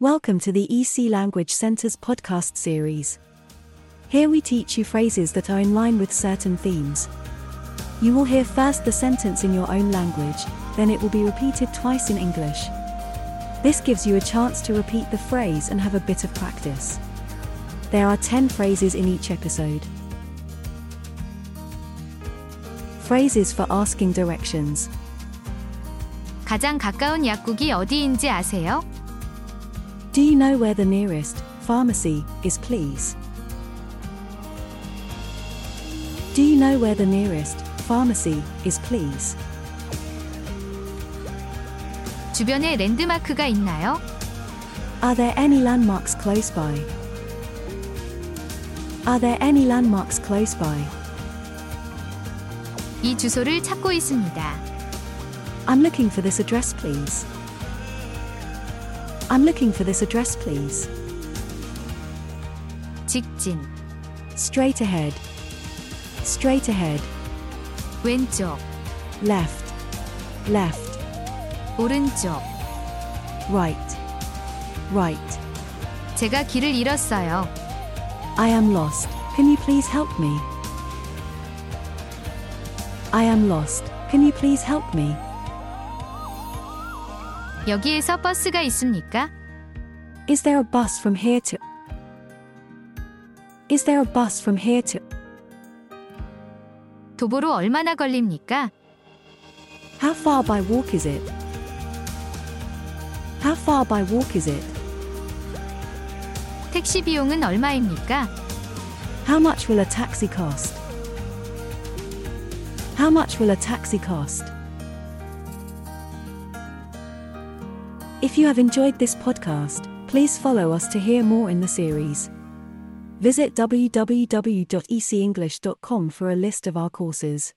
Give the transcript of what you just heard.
Welcome to the EC Language Center's podcast series. Here we teach you phrases that are in line with certain themes. You will hear first the sentence in your own language, then it will be repeated twice in English. This gives you a chance to repeat the phrase and have a bit of practice. There are 10 phrases in each episode. Phrases for asking directions. 가장 가까운 약국이 어디인지 아세요? Do you know where the nearest pharmacy is, please? Do you know where the nearest pharmacy is, please? 주변에 랜드마크가 있나요? Are there any landmarks close by? Are there any landmarks close by? 이 주소를 찾고 있습니다. I'm looking for this address, please. I'm looking for this address, please. 직진, Straight ahead. Straight ahead. 왼쪽, Left. Left. 오른쪽. Right. Right. 제가 길을 잃었어요. I am lost. Can you please help me? I am lost. Can you please help me? 여기에서 버스가 있습니까? Is there a bus from here to? Is there a bus from here to? 도보로 얼마나 걸립니까? How far by walk is it? How far by walk is it? 택시 비용은 얼마입니까? How much will a taxi cost? How much will a taxi cost? If you have enjoyed this podcast, please follow us to hear more in the series. Visit www.ecenglish.com for a list of our courses.